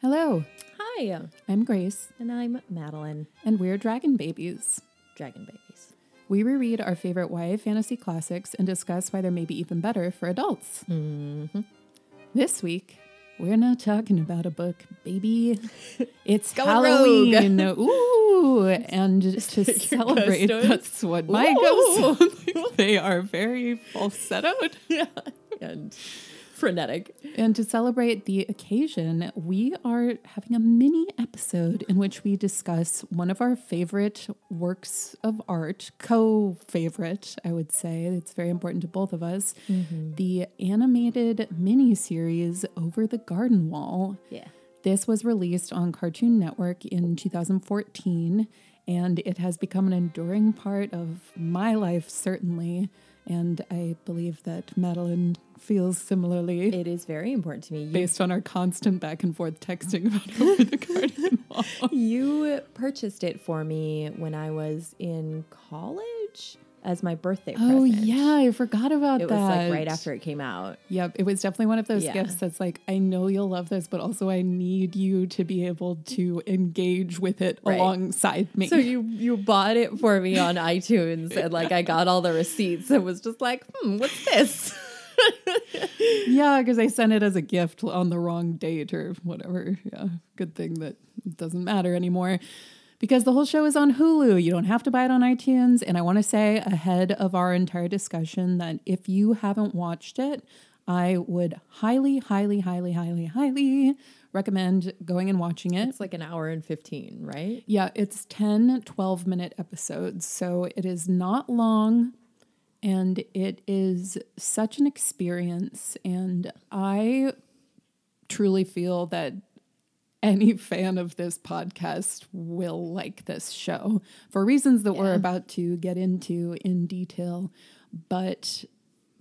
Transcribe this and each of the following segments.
Hello, Hi, I'm Grace, and I'm Madeline, and we're Dragon Babies. Dragon Babies. We reread our favorite YA fantasy classics and discuss why they're maybe even better for adults. Mm-hmm. This week, we're not talking about a book, baby. It's Going Halloween. Ooh, and to celebrate, that's what my Ooh. ghosts They are very falsettoed. Yeah, and frenetic. And to celebrate the occasion, we are having a mini episode in which we discuss one of our favorite works of art, co favorite, I would say. It's very important to both of us. Mm-hmm. The animated mini series Over the Garden Wall. Yeah. This was released on Cartoon Network in 2014, and it has become an enduring part of my life, certainly. And I believe that Madeline feels similarly It is very important to me. You, based on our constant back and forth texting about over the garden wall. you purchased it for me when I was in college as my birthday Oh present. yeah, I forgot about It that. It was like right after it came out. Yep, it was definitely one of those Yeah. gifts that's like, I know you'll love this, but also I need you to be able to engage with it Right. alongside me. So you you bought it for me on iTunes and like I got all the receipts and was just like, hmm, what's this? yeah, because I sent it as a gift on the wrong date or whatever. Yeah, good thing that it doesn't matter anymore. Because the whole show is on Hulu. You don't have to buy it on iTunes. And I want to say ahead of our entire discussion that if you haven't watched it, I would highly, highly, highly, highly, highly recommend going and watching it. It's like an hour and 15, right? Yeah, it's 10, 12 minute episodes. So it is not long and it is such an experience. And I truly feel that any fan of this podcast will like this show for reasons that we're about to get into in detail. But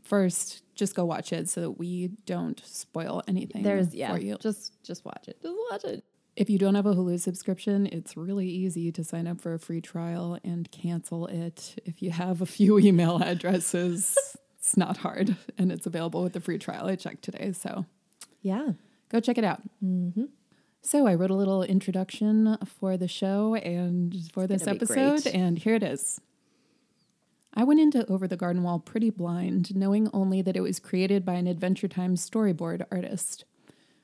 first, just go watch it so that we don't spoil anything There's yeah, for you. just just watch it. Just watch it. If you don't have a Hulu subscription, it's really easy to sign up for a free trial and cancel it. If you have a few email addresses, it's not hard and it's available with the free trial. I checked today, so Yeah. go check it out. Mm-hmm. So, I wrote a little introduction for the show and for this episode, and here it is. I went into Over the Garden Wall pretty blind, knowing only that it was created by an Adventure Time storyboard artist.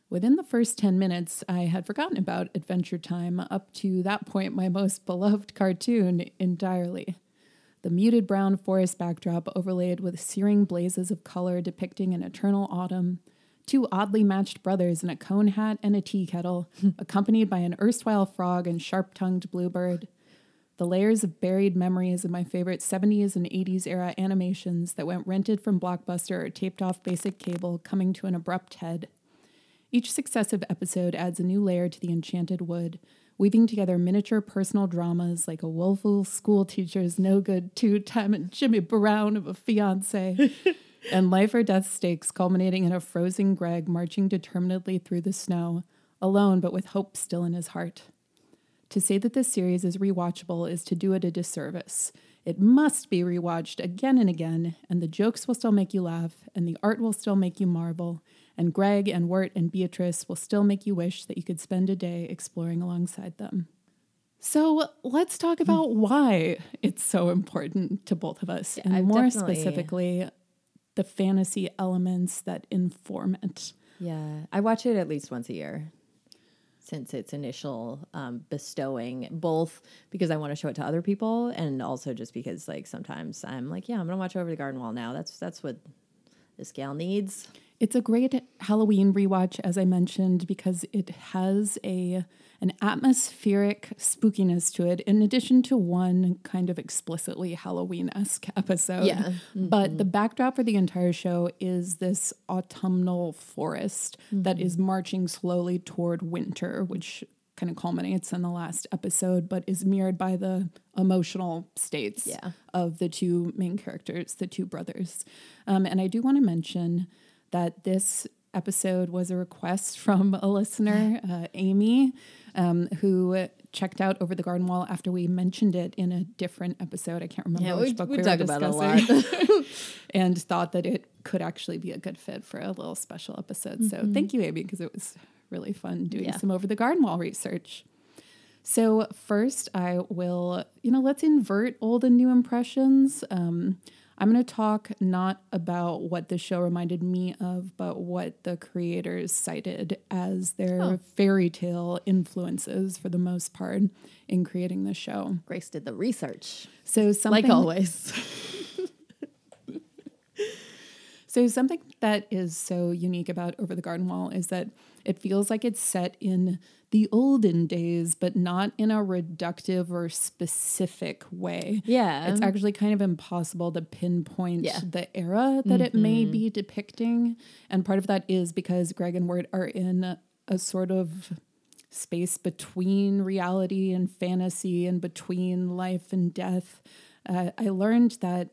Within the first 10 minutes, I had forgotten about Adventure Time, up to that point, my most beloved cartoon entirely. The muted brown forest backdrop overlaid with searing blazes of color depicting an eternal autumn, two oddly matched brothers in a cone hat and a tea kettle, accompanied by an erstwhile frog and sharp tongued bluebird. The layers of buried memories of my favorite 70s and 80s era animations that went rented from Blockbuster or taped off basic cable coming to an abrupt head. Each successive episode adds a new layer to the enchanted wood, weaving together miniature personal dramas like a woeful schoolteacher's no good two time and Jimmy Brown of a fiance, and life or death stakes culminating in a frozen Greg marching determinedly through the snow, alone but with hope still in his heart. To say that this series is rewatchable is to do it a disservice. It must be rewatched again and again, and the jokes will still make you laugh, and the art will still make you marvel, and Greg and Wirt and Beatrice will still make you wish that you could spend a day exploring alongside them. So let's talk about why it's so important to both of us, and I've more specifically, the fantasy elements that inform it. Yeah. I watch it at least once a year since its initial um, bestowing, both because I want to show it to other people and also just because like sometimes I'm like, yeah, I'm gonna watch over the garden wall now. That's that's what this gal needs. It's a great Halloween rewatch, as I mentioned, because it has a an atmospheric spookiness to it, in addition to one kind of explicitly Halloween esque episode. Yeah. But the backdrop for the entire show is this autumnal forest that is marching slowly toward winter, which kind of culminates in the last episode, but is mirrored by the emotional states Yeah. of the two main characters, the two brothers. Um, and I do want to mention that this episode was a request from a listener, uh, Amy, um, who checked out Over the Garden Wall after we mentioned it in a different episode. I can't remember Yeah, which we- book we we, talk were about a discussing, and thought that it could actually be a good fit for a little special episode. So thank you, Amy, because it was really fun doing Yeah. some over the garden wall research. So first, I will, you know, let's invert old and new impressions. Um, I'm going to talk not about what the show reminded me of, but what the creators cited as their Oh. fairy tale influences for the most part in creating the show. Grace did the research, So something like always. So something that is so unique about Over the Garden Wall is that it feels like it's set in the olden days, but not in a reductive or specific way. Yeah. It's actually kind of impossible to pinpoint Yeah. Mm-hmm. the era that it may be depicting. And part of that is because Greg and Wirt are in a sort of space between reality and fantasy and between life and death. Uh, I learned that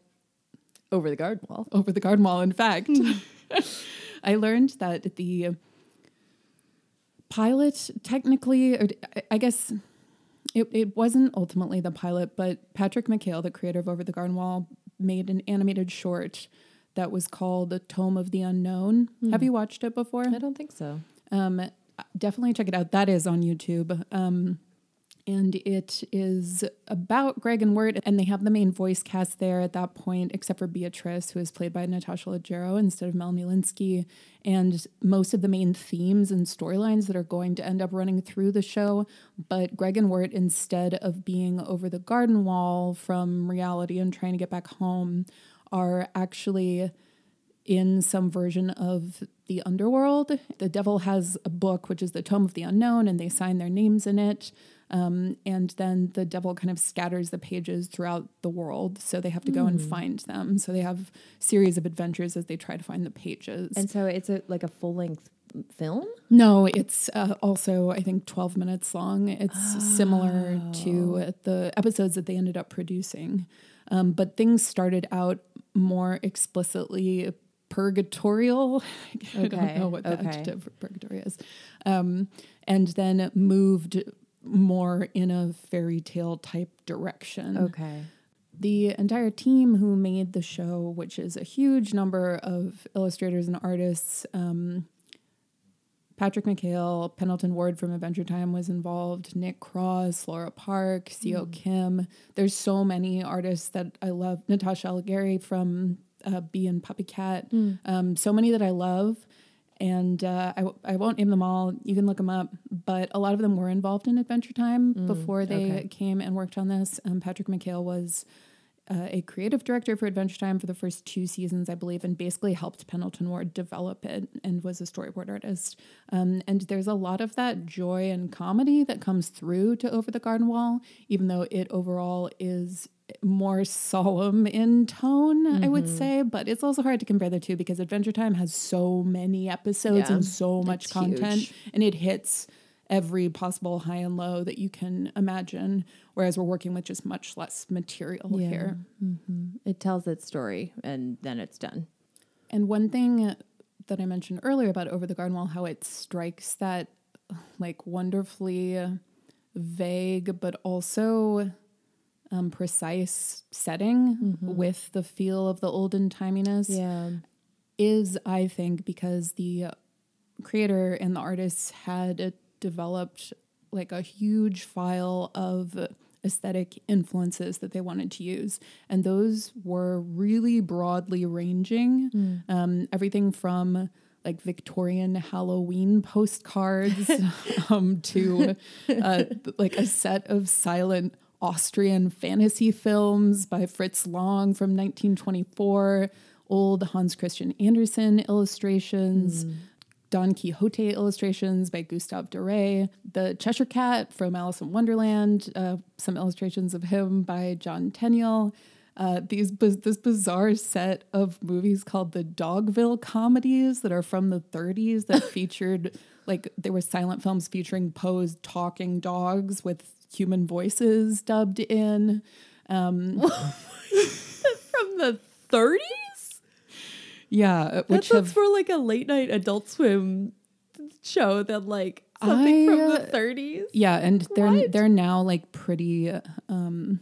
over the garden wall. over the garden wall. In fact, I learned that the pilot technically, or I- guess it, it wasn't ultimately the pilot, but Patrick McHale, the creator of Over the Garden Wall, made an animated short that was called The Tome of the Unknown. Have you watched it before? I don't think so. Um, definitely check it out. That is on YouTube. Um, and it is about Greg and Wirt, and they have the main voice cast there at that point, except for Beatrice, who is played by Natasha Leggero instead of Melanie Lynskey. And most of the main themes and storylines that are going to end up running through the show. But Greg and Wirt, instead of being over the garden wall from reality and trying to get back home, are actually in some version of the underworld. The devil has a book, which is the Tome of the Unknown, and they sign their names in it. Um, and then the devil kind of scatters the pages throughout the world. So they have to go and find them. So they have series of adventures as they try to find the pages. And so it's a like a full length film. No, it's uh, also, I think, 12 minutes long. It's similar to the episodes that they ended up producing. Um, but things started out more explicitly purgatorial. I don't know what the okay. adjective for purgatory is. Um, and then moved more in a fairy tale type direction Okay. the entire team who made the show, which is a huge number of illustrators and artists. Um, Patrick McHale, Pendleton Ward from Adventure Time was involved, Nick Cross, Laura Park, Seo Kim. There's so many artists that I love. Natasha Allegri from uh, Bee and Puppy Cat. Um, so many that I love. And uh, I, w- I won't name them all. You can look them up. But a lot of them were involved in Adventure Time before they okay. came and worked on this. Um, Patrick McHale was uh, a creative director for Adventure Time for the first two seasons, I believe, and basically helped Pendleton Ward develop it and was a storyboard artist. Um, and there's a lot of that joy and comedy that comes through to Over the Garden Wall, even though it overall is more solemn in tone, I would mm-hmm. say. But it's also hard to compare the two because Adventure Time has so many episodes Yeah, and so much it's content, huge. and it hits every possible high and low that you can imagine. Whereas we're working with just much less material Yeah. here. Mm-hmm. It tells its story and then it's done. And one thing that I mentioned earlier about Over the Garden Wall, how it strikes that like wonderfully vague but also um, precise setting with the feel of the olden timiness Yeah. is, I think, because the creator and the artists had developed like a huge file of aesthetic influences that they wanted to use. And those were really broadly ranging. Um, everything from like Victorian Halloween postcards um, to uh, like a set of silent Austrian fantasy films by Fritz Lang from 1924, old Hans Christian Andersen illustrations. Don Quixote illustrations by Gustave Doré, The Cheshire Cat from Alice in Wonderland, uh, some illustrations of him by John Tenniel. Uh, these this bizarre set of movies called the Dogville comedies that are from the 30s that featured like there were silent films featuring posed talking dogs with human voices dubbed in. Um, From the 30s? yeah, which That have for like a late night adult swim show than like something from the uh, 30s. Yeah, and they're What? they're now like pretty um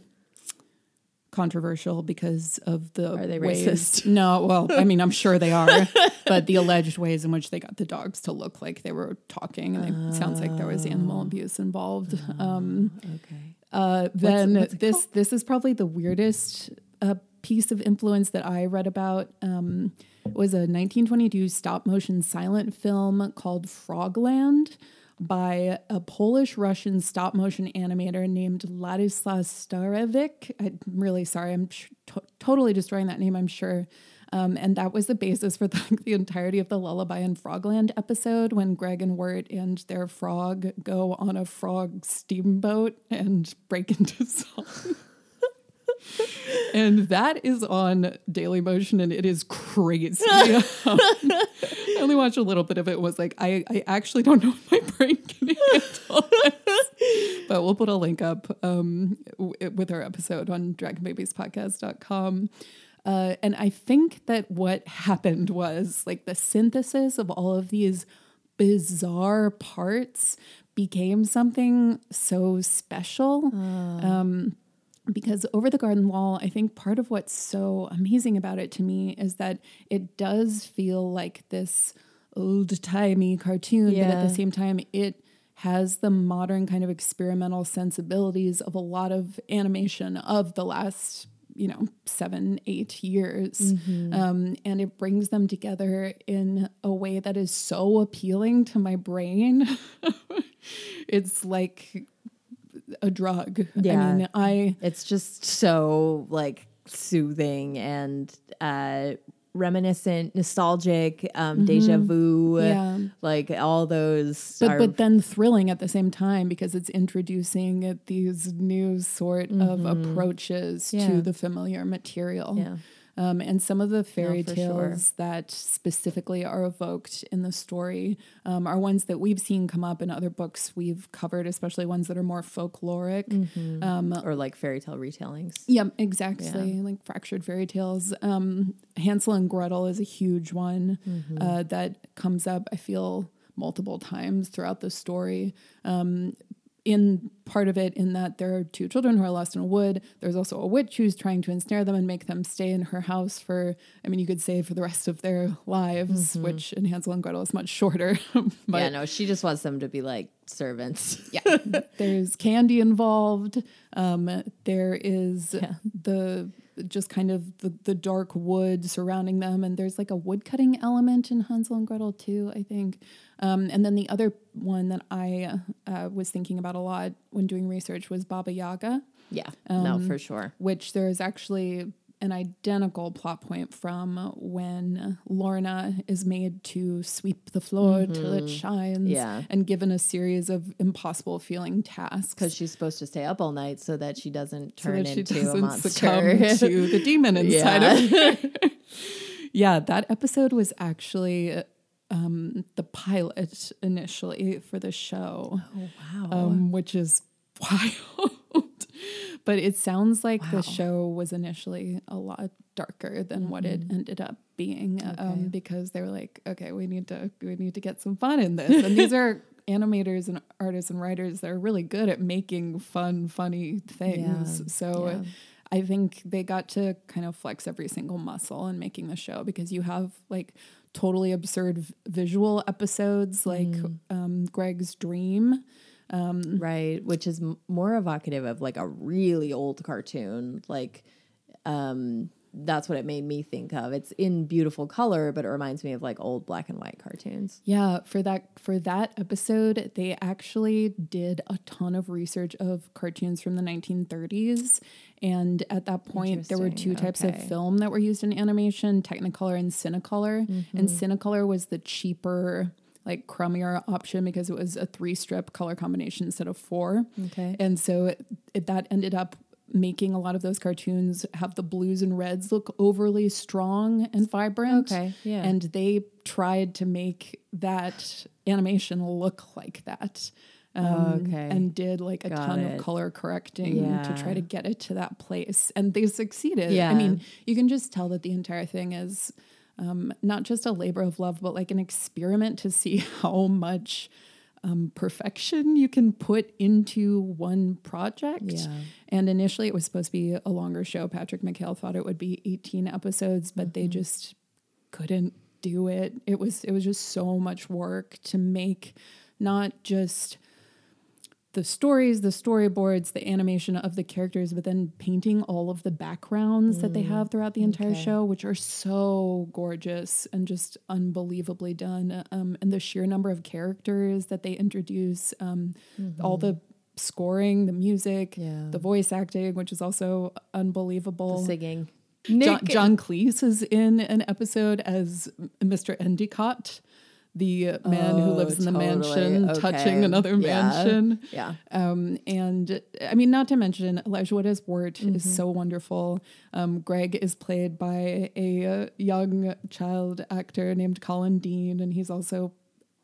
controversial because of the Are they ways. racist? No, well, I mean, I'm sure they are, but the alleged ways in which they got the dogs to look like they were talking, and it sounds like there was animal abuse involved. Um, Okay. uh, then what's it this this is probably the weirdest uh, piece of influence that I read about. Um, it was a 1922 stop motion silent film called Frogland by a Polish Russian stop motion animator named Ladislas Starevik. I'm really sorry, I'm totally destroying that name. I'm sure. Um, and that was the basis for the, the entirety of the Lullaby in Frogland episode when Greg and Wirt and their frog go on a frog steamboat and break into song. and that is on Daily Motion, and it is crazy. Um, I only watched a little bit of it. Was like, I, I actually don't know if my brain can handle this. But we'll put a link up um, w- with our episode on dragonbabiespodcast.com. Uh, and I think that what happened was like the synthesis of all of these bizarre parts became something so special. Um, because over the garden wall, I think part of what's so amazing about it to me is that it does feel like this old timey cartoon, but at the same time, it has the modern kind of experimental sensibilities of a lot of animation of the last you know seven eight years. Um, and it brings them together in a way that is so appealing to my brain. It's like a drug i Yeah. mean i It's just so like soothing and uh reminiscent, nostalgic, um, deja vu. Mm-hmm. Yeah. Like all those but are but then thrilling at the same time because it's introducing these new sort of approaches Mm-hmm. Yeah. to the familiar material. Yeah. Um, and some of the fairy for tales sure. that specifically are evoked in the story um, are ones that we've seen come up in other books we've covered, especially ones that are more folkloric. Mm-hmm. Um, or like fairy tale retellings. yeah, exactly. Like fractured fairy tales. Um, Hansel and Gretel is a huge one Mm-hmm. uh, that comes up, I feel, multiple times throughout the story. In part of it, in that there are two children who are lost in a wood. There's also a witch who's trying to ensnare them and make them stay in her house for, I mean, you could say for the rest of their lives, which in Hansel and Gretel is much shorter. but Mm-hmm. yeah, no, she just wants them to be like servants. yeah there's candy involved um there is the just kind of the, the dark wood surrounding them and there's like a wood cutting element in hansel and gretel too i think um and then the other one that i uh, was thinking about a lot when doing research was baba yaga Yeah, no, Um, for sure. which there is actually an identical plot point from when Lorna is made to sweep the floor till it shines Mm-hmm. Yeah. and given a series of impossible feeling tasks. Because she's supposed to stay up all night so that she doesn't turn she into a doesn't monster. succumb to the demon inside Yeah. of her. yeah, that episode was actually um, the pilot initially for the show, oh wow. um, which is wild. but it sounds like Wow. the show was initially a lot darker than what it ended up being Mm-hmm. Okay. um, because they were like, okay, we need to we need to get some fun in this, and these are animators and artists and writers that are really good at making fun, funny things. Yeah, So. yeah. I think they got to kind of flex every single muscle in making the show because you have like totally absurd v- visual episodes like Mm. um, Greg's Dream. right which is m- more evocative of like a really old cartoon like um that's what it made me think of it's in beautiful color but it reminds me of like old black and white cartoons Yeah, for that for that episode, they actually did a ton of research of cartoons from the 1930s, and at that point, there were two types of film that were used in animation: Technicolor and Cinecolor. And Mm-hmm. Cinecolor was the cheaper, like crummier option because it was a three strip color combination instead of four. Okay. and so it, it, that ended up making a lot of those cartoons have the blues and reds look overly strong and vibrant. Okay, yeah. And they tried to make that animation look like that. Um, Okay. And did like a Got ton it. of color correcting to try to get it to that place. And they succeeded. Yeah. I mean, you can just tell that the entire thing is um, not just a labor of love, but like an experiment to see how much um, perfection you can put into one project. Yeah. And initially, it was supposed to be a longer show. Patrick McHale thought it would be 18 episodes, but they just couldn't do it. It was it was just so much work to make not just the stories, the storyboards, the animation of the characters, but then painting all of the backgrounds that they have throughout the entire okay. show, which are so gorgeous and just unbelievably done. Um, and the sheer number of characters that they introduce, um, all the scoring, the music, Yeah. the voice acting, which is also unbelievable. Singing. John, Nick- John Cleese is in an episode as Mr. Endicott, the man who Oh, lives in the totally. mansion Okay. touching another Yeah. mansion. Yeah. Um, and I mean, not to mention Elijah Wood as Wirt Mm-hmm. is so wonderful. Um, Greg is played by a young child actor named Colin Dean, and he's also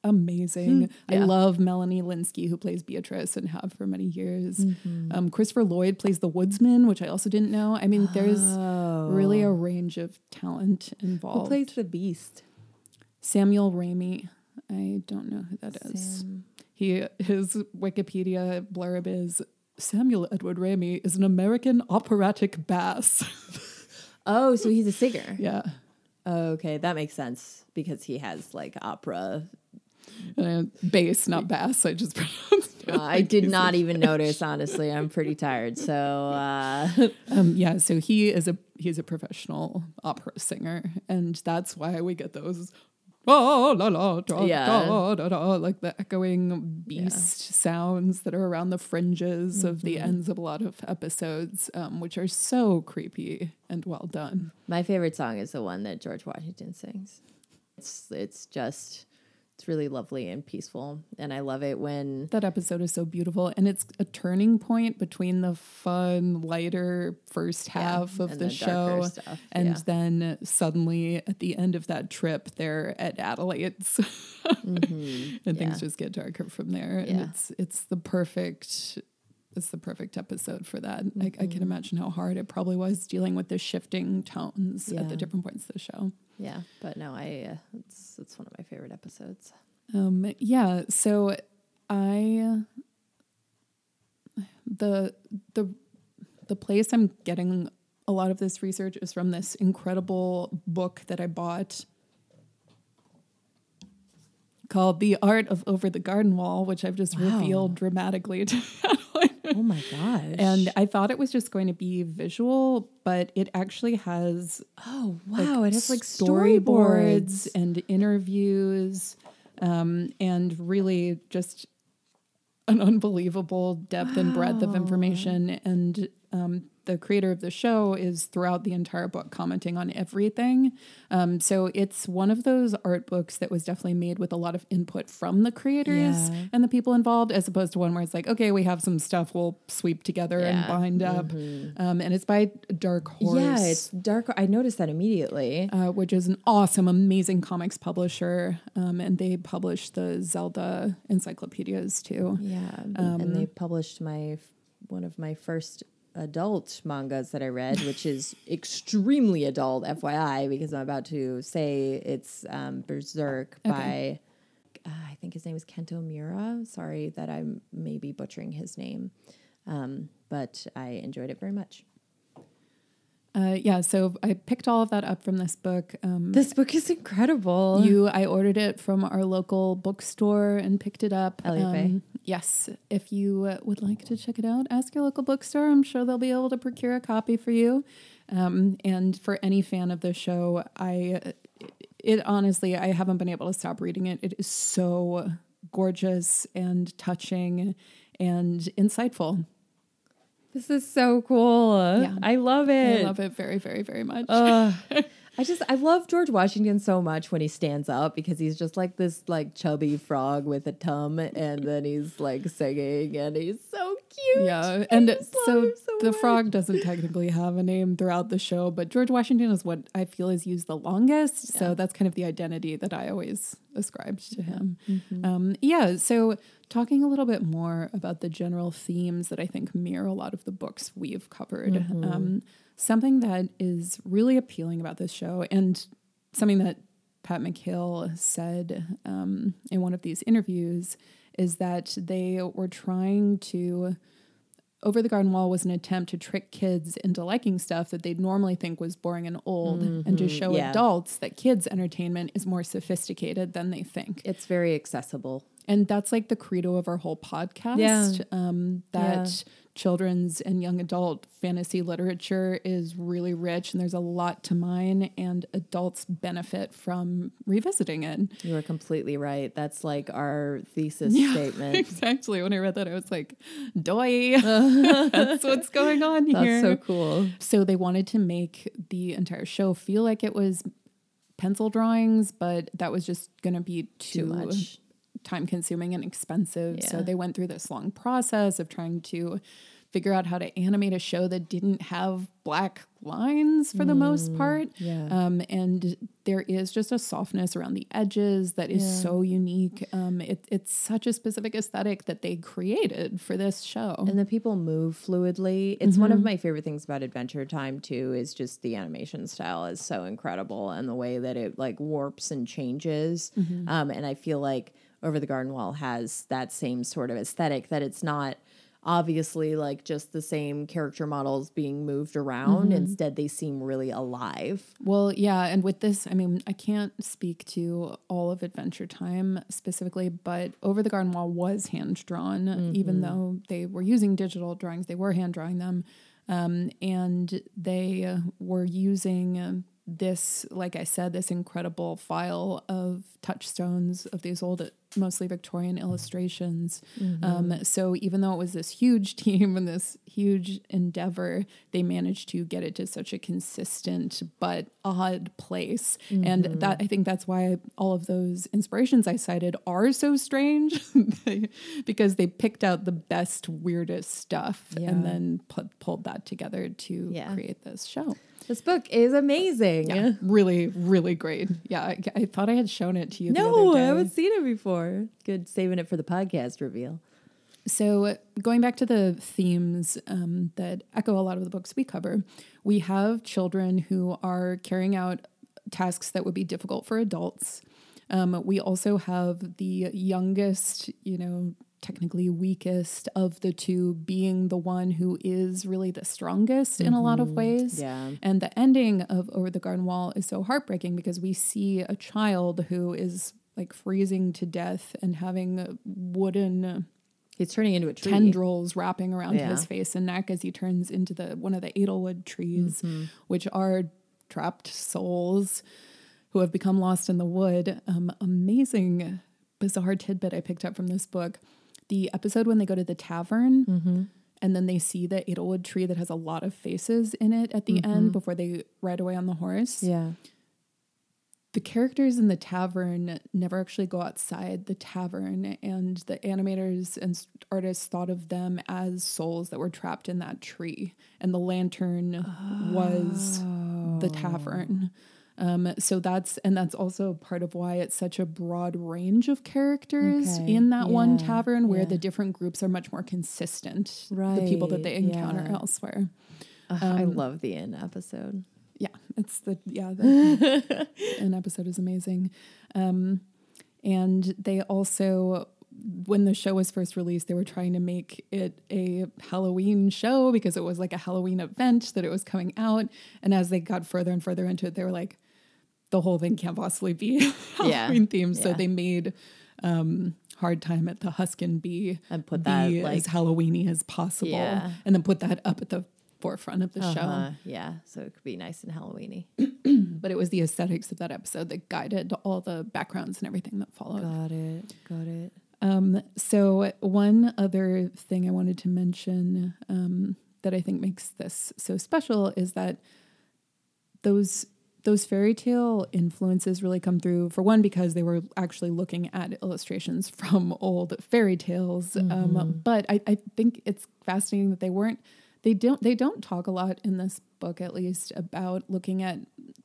amazing. I Yeah. love Melanie Lynskey, who plays Beatrice and have for many years. Mm-hmm. Um, Christopher Lloyd plays the woodsman, which I also didn't know. I mean, there's really a range of talent involved. Who plays the beast? Samuel Ramey. I don't know who that is. Sam. He his Wikipedia blurb is Samuel Edward Ramey is an American operatic bass. Oh, so he's a singer. yeah. Okay, that makes sense because he has like opera. Uh, bass, not bass. I just pronounced. Uh, I did not even notice. Honestly, I'm pretty tired. So uh, Um, yeah, so he is a he's a professional opera singer, and that's why we get those oh, la, la, da, Yeah. da, da, da, like the echoing beast sounds that are around the fringes of the ends of a lot of episodes, um, which are so creepy and well done. my favorite song is the one that George Washington sings. It's it's just it's really lovely and peaceful, and I love it when That episode is so beautiful, and it's a turning point between the fun, lighter first half of the, the show, stuff, and yeah. then suddenly at the end of that trip, they're at Adelaide's, and things Mm-hmm. yeah. just get darker from there. And it's it's the perfect. It's the perfect episode for that. I, I Mm-hmm. can imagine how hard it probably was dealing with the shifting tones at the different points of the show. yeah. But no, I uh, it's one of my favorite episodes. Um, yeah, so I the the the place I'm getting a lot of this research is from this incredible book that I bought called The Art of Over the Garden Wall, which I've just Wow. revealed dramatically to. Oh my gosh! And I thought it was just going to be visual, but it actually has oh wow, it has like storyboards storyboards. and interviews, um, and really just an unbelievable depth and breadth of information. And um, the creator of the show is throughout the entire book commenting on everything. Um, so it's one of those art books that was definitely made with a lot of input from the creators Yeah. and the people involved, as opposed to one where it's like, okay, we have some stuff we'll sweep together and Yeah. Mm-hmm. bind up. Um, and it's by Dark Horse Yeah, it's dark. I noticed that immediately. uh, which is an awesome, amazing comics publisher. Um, and they publish the Zelda encyclopedias too. Yeah, and they published my one of my first adult mangas that I read, which is extremely adult, FYI, because I'm about to say it's um, Berserk by uh, I think his name is Kento Mura. Sorry that I'm maybe butchering his name, um, but I enjoyed it very much. Uh, yeah, so I picked all of that up from this book. Um, This book is incredible. you, I ordered it from our local bookstore and picked it up. Um, yes, if you uh, would like to check it out, ask your local bookstore. I'm sure they'll be able to procure a copy for you. Um, and for any fan of the show, I it honestly I haven't been able to stop reading it. It is so gorgeous and touching and insightful. This is so cool. Yeah. I love it. I love it very, very, very much. Uh, I just I love George Washington so much when he stands up because he's just like this like chubby frog with a tum and then he's like singing and he's so cute. Yeah, and so, so the much. frog doesn't technically have a name throughout the show, but George Washington is what I feel is used the longest. So that's kind of the identity that I always ascribed to him. Mm-hmm. Um, yeah, so talking a little bit more about the general themes that I think mirror a lot of the books we've covered. Mm-hmm. Um, something that is really appealing about this show, and something that Pat McHale said um, in one of these interviews is that they were trying to. Over the Garden Wall was an attempt to trick kids into liking stuff that they'd normally think was boring and old, and to show yeah. adults that kids' entertainment is more sophisticated than they think. It's very accessible. And that's like the credo of our whole podcast. Yeah. Um, that Yeah. Children's and young adult fantasy literature is really rich and there's a lot to mine, and adults benefit from revisiting it. You are completely right. That's like our thesis statement. exactly. When I read that, I was like, doy. that's what's going on here. That's so cool. So they wanted to make the entire show feel like it was pencil drawings, but that was just going to be too, Too much. Time consuming and expensive. So they went through this long process of trying to figure out how to animate a show that didn't have black lines for the most part. Mm, yeah. Um, and there is just a softness around the edges that is Yeah. so unique. Um, it, it's such a specific aesthetic that they created for this show. And the people move fluidly. It's one of my favorite things about Adventure Time too is just the animation style is so incredible and the way that it like warps and changes. Um, and I feel like Over the Garden Wall has that same sort of aesthetic that it's not obviously like just the same character models being moved around. Instead, they seem really alive. Well, yeah, and with this, I mean, I can't speak to all of Adventure Time specifically, but Over the Garden Wall was hand drawn, even though they were using digital drawings, they were hand drawing them. Um, and they uh, were using uh, this, like I said, this incredible file of touchstones of these old, mostly Victorian illustrations. Um, so even though it was this huge team and this huge endeavor, they managed to get it to such a consistent but odd place. And that I think that's why all of those inspirations I cited are so strange because they picked out the best, weirdest stuff Yeah. and then pu- pulled that together to Yeah. create this show. This book is amazing. Yeah, really, really great. Yeah, I, I thought I had shown it to you. No, I haven't seen it before. Good saving it for the podcast reveal. So, going back to the themes um, that echo a lot of the books we cover, we have children who are carrying out tasks that would be difficult for adults. Um, we also have the youngest, you know, technically weakest of the two being the one who is really the strongest in a lot of ways. Yeah. And the ending of Over the Garden Wall is so heartbreaking because we see a child who is like freezing to death and having wooden He's turning into a tree. tendrils wrapping around Yeah. his face and neck as he turns into the one of the edelwood trees, which are trapped souls who have become lost in the wood. Um, amazing, bizarre tidbit I picked up from this book. The episode when they go to the tavern mm-hmm. and then they see the edelwood tree that has a lot of faces in it at the end mm-hmm. before they ride away on the horse. Yeah. the characters in the tavern never actually go outside the tavern and the animators and artists thought of them as souls that were trapped in that tree and the lantern was the oh. tavern um, so that's and that's also part of why it's such a broad range of characters Okay, in that one tavern where yeah. the different groups are much more consistent the people that they encounter yeah. elsewhere Ugh, I love the end episode. yeah it's the yeah the, an episode is amazing um and they also when the show was first released they were trying to make it a halloween show because it was like a halloween event that it was coming out and as they got further and further into it they were like the whole thing can't possibly be Yeah, halloween themed so they made um hard time at the huskin bee And put that, like- as halloweeny as possible Yeah. and then put that up at the forefront of the show Uh-huh, Yeah. So it could be nice and Halloweeny. but it was the aesthetics of that episode that guided all the backgrounds and everything that followed. Got it. Got it. Um, so one other thing I wanted to mention um, that I think makes this so special is that those those fairy tale influences really come through for one because they were actually looking at illustrations from old fairy tales um, but I, I think it's fascinating that they weren't they don't they don't talk a lot in this book at least about looking at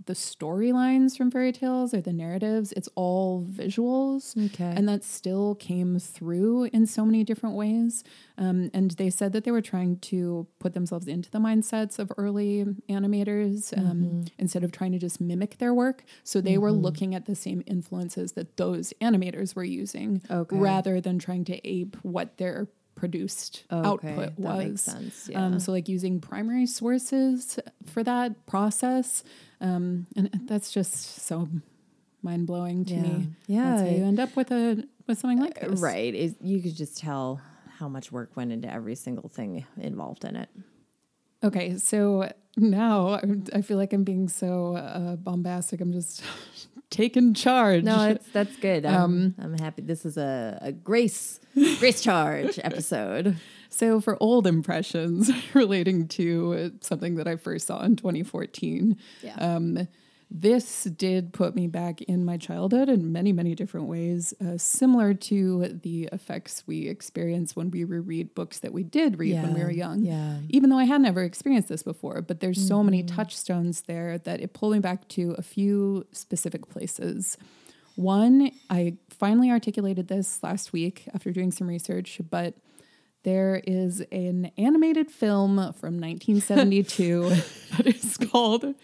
the storylines from fairy tales or the narratives. It's all visuals. Okay. And that still came through in so many different ways. Um, and they said that they were trying to put themselves into the mindsets of early animators um, Mm-hmm. instead of trying to just mimic their work. So they were looking at the same influences that those animators were using Okay. rather than trying to ape what their produced Okay, output that was. makes sense, Um, so like using primary sources for that process, um, and that's just so mind blowing to Yeah. me. Yeah. that's how you end up with a with something like this, Right. Is you could just tell how much work went into every single thing involved in it. Okay, so now I feel like I'm being so uh, bombastic. I'm just taking charge. No, that's that's good. I'm, I'm happy. This is a, a grace grace charge episode. So, for old impressions relating to something that I first saw in 2014, Yeah. um, this did put me back in my childhood in many, many different ways, uh, similar to the effects we experience when we reread books that we did read when we were young. yeah. Even though I had never experienced this before, but there's so many Mm-hmm. touchstones there that it pulled me back to a few specific places. One, I finally articulated this last week after doing some research, but there is an animated film from 1972 that is called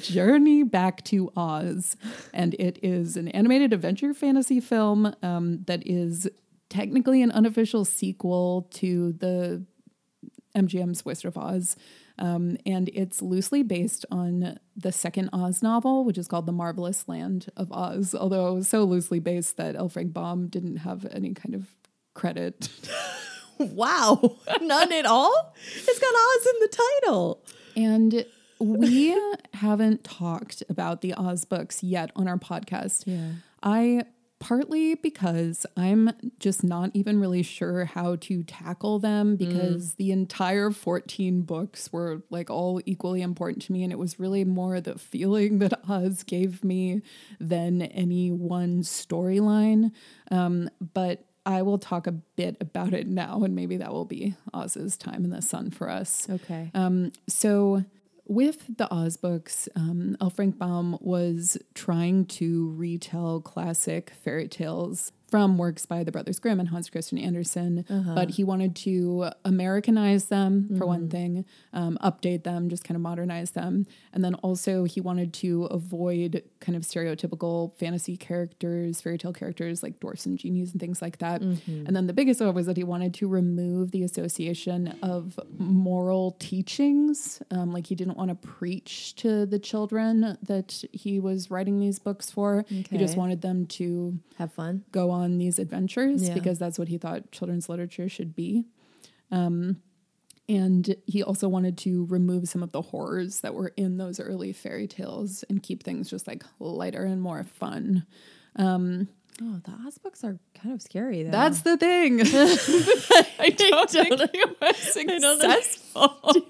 Journey Back to Oz. And it is an animated adventure fantasy film um, that is technically an unofficial sequel to the MGM's Wizard of Oz. Um, and it's loosely based on the second Oz novel, which is called The Marvelous Land of Oz, although so loosely based that L. Frank Baum didn't have any kind of credit. Wow. None at all? It's got Oz in the title. and we haven't talked about the Oz books yet on our podcast. Yeah. I partly because I'm just not even really sure how to tackle them because the entire 14 books were like all equally important to me. And it was really more the feeling that Oz gave me than any one storyline. Um, but I will talk a bit about it now, and maybe that will be Oz's time in the sun for us. Okay. Um, so with the Oz books, um, L. Frank Baum was trying to retell classic fairy tales from works by the Brothers Grimm and Hans Christian Andersen, but he wanted to Americanize them for one thing, um, update them, just kind of modernize them, and then also he wanted to avoid kind of stereotypical fantasy characters, fairy tale characters like dwarfs and genies and things like that. And then the biggest one was that he wanted to remove the association of moral teachings. Um, like he didn't want to preach to the children that he was writing these books for. He just wanted them to Have fun. go on these adventures Yeah. because that's what he thought children's literature should be. Um, and he also wanted to remove some of the horrors that were in those early fairy tales and keep things just like lighter and more fun. Oh, the Oz books are kind of scary though. That's the thing. I don't think he was successful.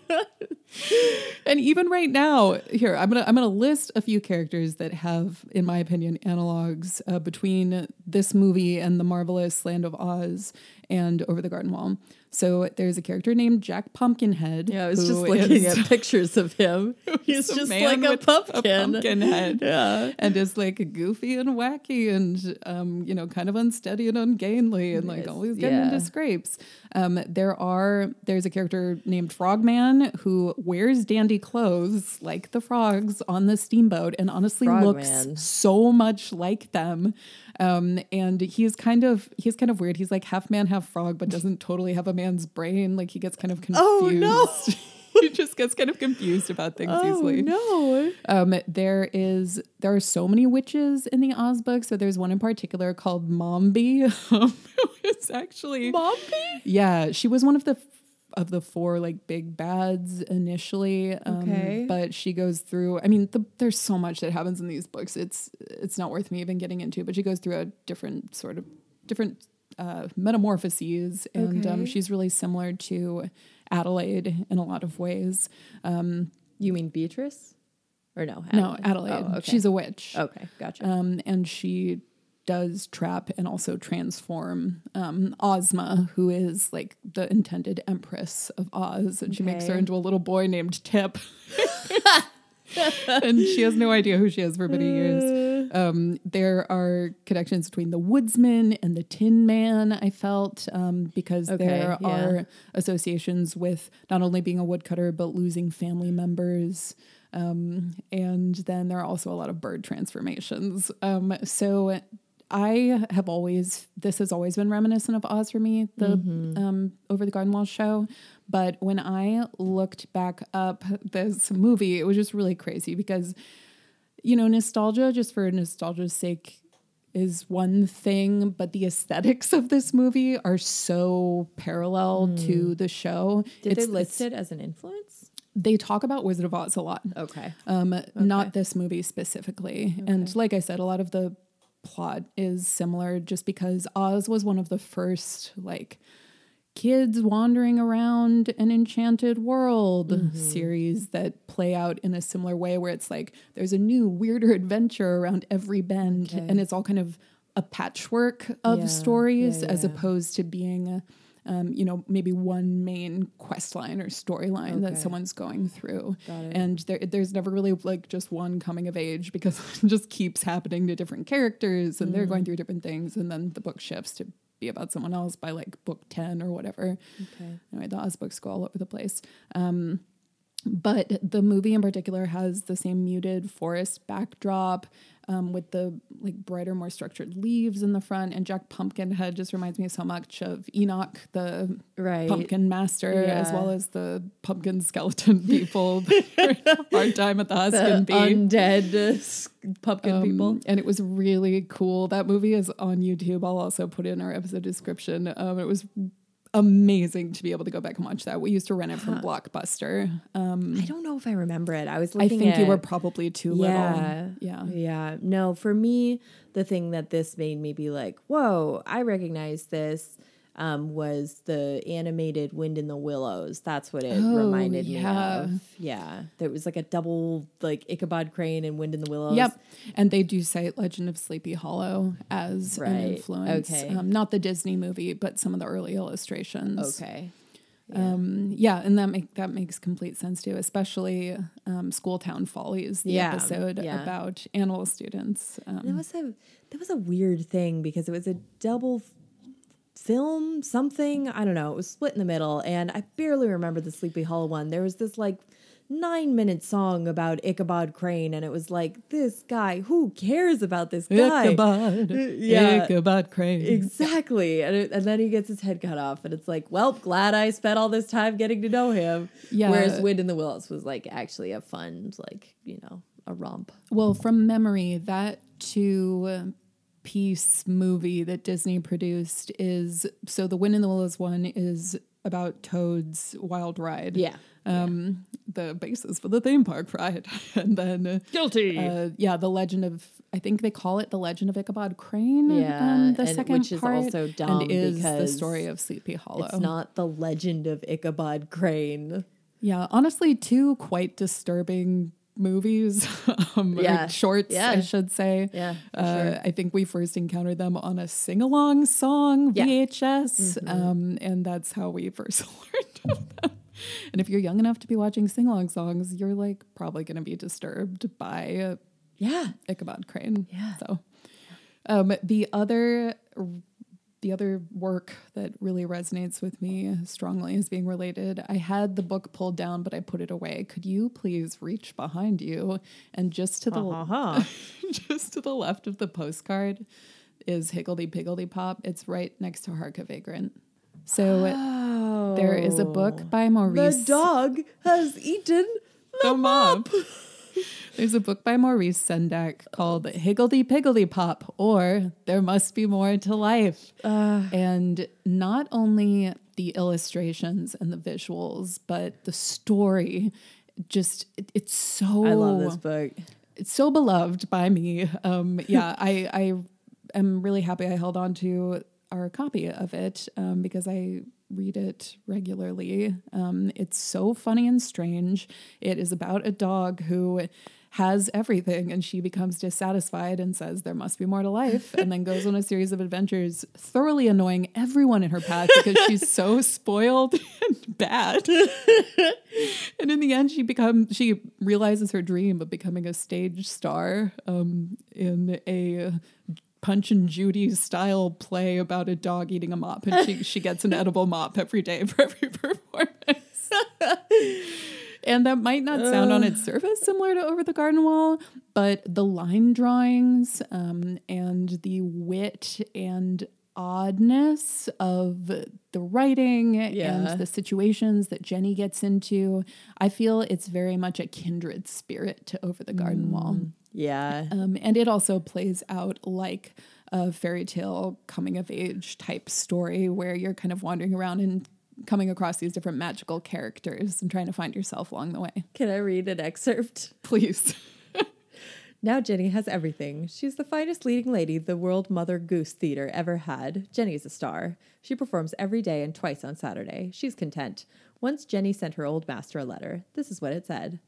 and even right now, here I'm gonna I'm gonna list a few characters that have, in my opinion, analogs uh, between this movie and the marvelous Land of Oz and Over the Garden Wall. So there's a character named Jack Pumpkinhead. Yeah, I was just looking is- at pictures of him. He's a just man like a pumpkin. pumpkin head. Yeah. And is like goofy and wacky and um, you know, kind of unsteady and ungainly and like always getting yeah. into scrapes. Um, there are there's a character named Frogman who wears dandy clothes like the frogs on the steamboat and honestly looks Frogman. so much like them. Um, and he's kind of he's kind of weird. He's like half man, half frog, but doesn't totally have a man's brain. Like he gets kind of confused. Oh, no. he just gets kind of confused about things Oh easily. no. Um, there is there are so many witches in the Oz book. So there's one in particular called Mombi. Um, it's actually Mombi? yeah, she was one of the of the four like big bads initially. Um, Okay. but she goes through. I mean, the, there's so much that happens in these books. It's it's not worth me even getting into. But she goes through a different sort of different uh, metamorphoses, and um, she's really similar to Adelaide in a lot of ways. Um, You mean Beatrice? Or no? no, Adelaide. Oh, okay. She's a witch. okay. Gotcha. Um, and she does trap and also transform um, Ozma, who is like the intended empress of Oz, and she makes her into a little boy named Tip. and she has no idea who she is for many years. Um, there are connections between the Woodsman and the Tin Man. I felt um, because Okay, there yeah. are associations with not only being a woodcutter but losing family members. Um, and then there are also a lot of bird transformations. Um, so I have always this has always been reminiscent of Oz for me, the um, Over the Garden Wall show. But when I looked back up this movie, it was just really crazy because you know nostalgia just for nostalgia's sake is one thing, but the aesthetics of this movie are so parallel to the show. Did It's- they list it as an influence? They talk about Wizard of Oz a lot. Okay. Um, not this movie specifically. And like I said, a lot of the plot is similar just because Oz was one of the first like kids wandering around an enchanted world Mm-hmm. series that play out in a similar way where it's like there's a new weirder adventure around every bend and it's all kind of a patchwork of Yeah, stories yeah, as yeah. opposed to being um, you know maybe one main quest line or storyline that someone's going through. And there, there's never really like just one coming of age because it just keeps happening to different characters and they're Mm. going through different things. And then the book shifts to be about someone else by like book 10 or whatever. Okay. anyway the oz books go all over the place. Um, but the movie in particular has the same muted forest backdrop um, with the like brighter more structured leaves in the front. And jack pumpkinhead just reminds me so much of enoch the Right. pumpkin master as well as the pumpkin skeleton people. Hard time at the The husband bee. undead uh, pumpkin Um, people. and it was really cool. That movie is on youtube. I'll also put it in our episode description. Um, it was amazing to be able to go back and watch that we used to rent it from blockbuster um, I don't know if I remember it. I was i think you were probably too Yeah. little yeah Yeah. No, for me, the thing that this made me be like, whoa, I recognize this um, was the animated Wind in the Willows. That's what it Oh, reminded yeah. me of. Yeah. There was like a double, like Ichabod Crane and Wind in the Willows. Yep. And they do cite Legend of Sleepy Hollow as an influence. Okay. Um, not the Disney movie, but some of the early illustrations. Okay. Um, yeah, and that make that makes complete sense too, especially um, Schooltown Follies, the Yeah, episode yeah. about animal students. That Um, was a that was a weird thing because it was a double film something I don't know it was split in the middle and I barely remember the Sleepy Hollow one there was this like nine minute song about Ichabod Crane and it was like this guy who cares about this guy Ichabod, Yeah. Ichabod Crane. exactly and, it, and then he gets his head cut off and it's like well glad I spent all this time getting to know him Yeah. whereas Wind in the Willows was like actually a fun like you know a romp Well, from memory, that two um, piece movie that Disney produced is so the Wind in the Willows one is about Toad's Wild Ride. yeah Um, the basis for the theme park ride, and then uh, guilty uh, yeah, the Legend of I think they call it the Legend of Ichabod Crane. Yeah, um, the and- second which is part, also dumb and is the story of Sleepy Hollow. It's not the legend of Ichabod Crane. Yeah, honestly, two quite disturbing movies, um, Yeah, shorts, yeah. I should say. Yeah, uh, sure. I think we first encountered them on a sing along song Yeah. Mm-hmm. VHS, um, and that's how we first learned of them. And if you're young enough to be watching sing along songs, you're like probably going to be disturbed by Yeah. Ichabod Crane. Yeah. So, um, the other the other work that really resonates with me strongly is being related, I had the book pulled down, but I put it away. Could you please reach behind you and just to the Uh-huh. just to the left of the postcard is Higgledy Piggledy Pop. It's right next to Hark! A Vagrant. So Oh. there is a book by Maurice. The dog has eaten the mop. There's a book by Maurice Sendak called Higgledy Piggledy Pop or There Must Be More to Life. and not only the illustrations and the visuals, but the story just it- it's so I love this book. it's so beloved by me. Um, yeah, I I am really happy I held on to our copy of it um, because I read it regularly. Um, it's so funny and strange. It is about a dog who has everything and she becomes dissatisfied and says there must be more to life and then goes on a series of adventures thoroughly annoying everyone in her path because she's so spoiled and bad and in the end she becomes she realizes her dream of becoming a stage star um, in a Punch and Judy style play about a dog eating a mop, and she she gets an edible mop every day for every performance. and that might not sound on its surface similar to Over the Garden Wall, but the line drawings um, and the wit and oddness of the writing Yeah. and the situations that Jenny gets into, I feel it's very much a kindred spirit to Over the Garden Wall. Yeah. Um, and it also plays out like a fairy tale coming of age type story where you're kind of wandering around and coming across these different magical characters and trying to find yourself along the way. Can I read an excerpt? Please. Now Jenny has everything. She's the finest leading lady the World Mother Goose Theater ever had. Jenny's a star. She performs every day and twice on Saturday. She's content. Once Jenny sent her old master a letter. This is what it said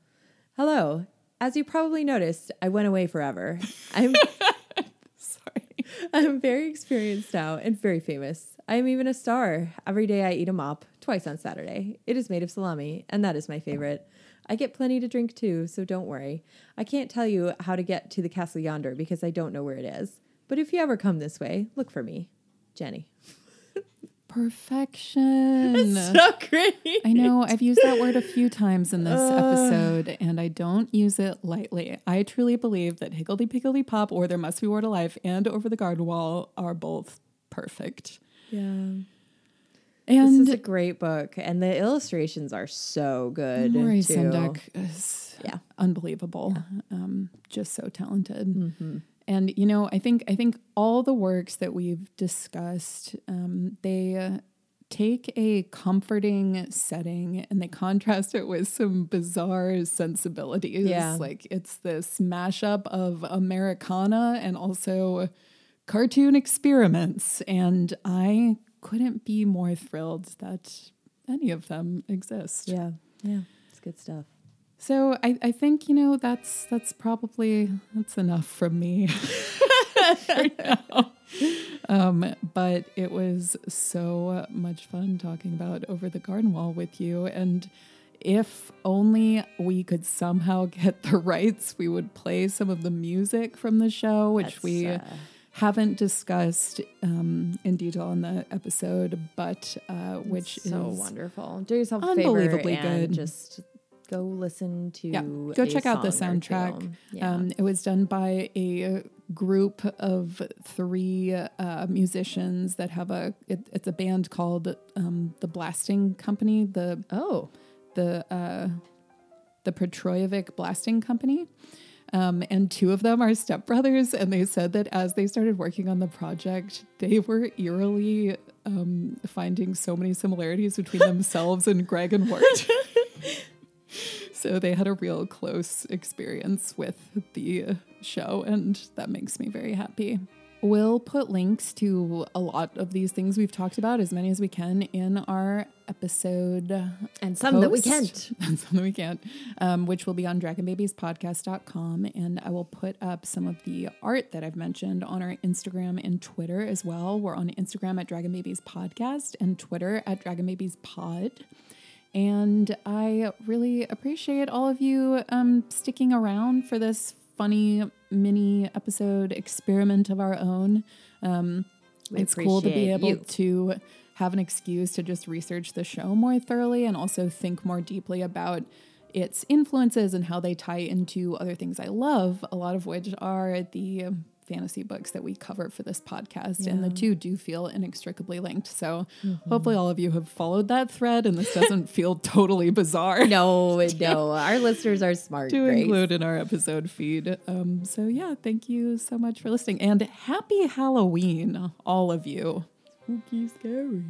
Hello. As you probably noticed, I went away forever. I'm Sorry. I'm very experienced now and very famous. I am even a star. Every day I eat a mop, twice on Saturday. It is made of salami, and that is my favorite. I get plenty to drink too, so don't worry. I can't tell you how to get to the castle yonder because I don't know where it is. But if you ever come this way, look for me. Jenny. Perfection. So great. I know I've used that word a few times in this episode, and I don't use it lightly. I truly believe that Higgledy Piggledy Pop or There Must Be More to Life and Over the Garden Wall are both perfect. Yeah. And this is a great book, and the illustrations are so good. Too. Sendak is Yeah. unbelievable. Um, just so talented. Mm-hmm. And you know, I think I think all the works that we've discussed, um, they uh, take a comforting setting and they contrast it with some bizarre sensibilities. Yeah. Like it's this mashup of Americana and also cartoon experiments. And I couldn't be more thrilled that any of them exist. Yeah. Yeah. It's good stuff. So I, I think you know that's that's probably that's enough from me. Um, but it was so much fun talking about over the garden wall with you, and if only we could somehow get the rights, we would play some of the music from the show, which That's, we uh, haven't discussed um, in detail in the episode, but uh, which is so is wonderful. Do yourself a favor unbelievably and good. just go listen to Yeah, go check out the soundtrack. Yeah. Um, it was done by a group of three uh, musicians that have a. It, it's a band called um, the Blasting Company. The oh, the uh, the Petrojvic Blasting Company. Um, and two of them are stepbrothers, and they said that as they started working on the project, they were eerily um, finding so many similarities between themselves and Greg and Wirt. so they had a real close experience with the show, and that makes me very happy. We'll put links to a lot of these things we've talked about, as many as we can, in our episode and some that we can't. and some that we can't, um, which will be on dragonbabiespodcast.com. And I will put up some of the art that I've mentioned on our Instagram and Twitter as well. We're on Instagram at Dragon Babies Podcast and Twitter at Dragon Babies Pod. And I really appreciate all of you um, sticking around for this funny mini episode experiment of our own. Um, it's cool to be able you. to have an excuse to just research the show more thoroughly and also think more deeply about its influences and how they tie into other things I love, a lot of which are the fantasy books that we cover for this podcast. And the two do feel inextricably linked. So Mm-hmm. hopefully all of you have followed that thread and this doesn't feel totally bizarre. No, no, our listeners are smart. To Grace. include in our episode feed. Um, so, yeah, thank you so much for listening. And happy Halloween, all of you. Spooky, scary.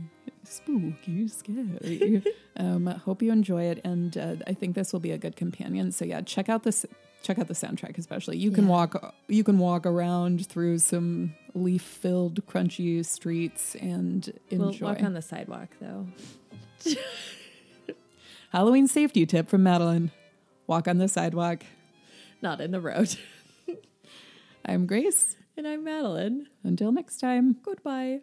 spooky, scary. um, hope you enjoy it, and uh, I think this will be a good companion. So yeah, check out this. Check out the soundtrack, especially. You can Yeah. walk. You can walk around through some leaf-filled, crunchy streets and We'll enjoy. walk on the sidewalk though. Halloween safety tip from Madeline: Walk on the sidewalk. Not in the road. I'm Grace. and I'm Madeline. Until next time. Goodbye.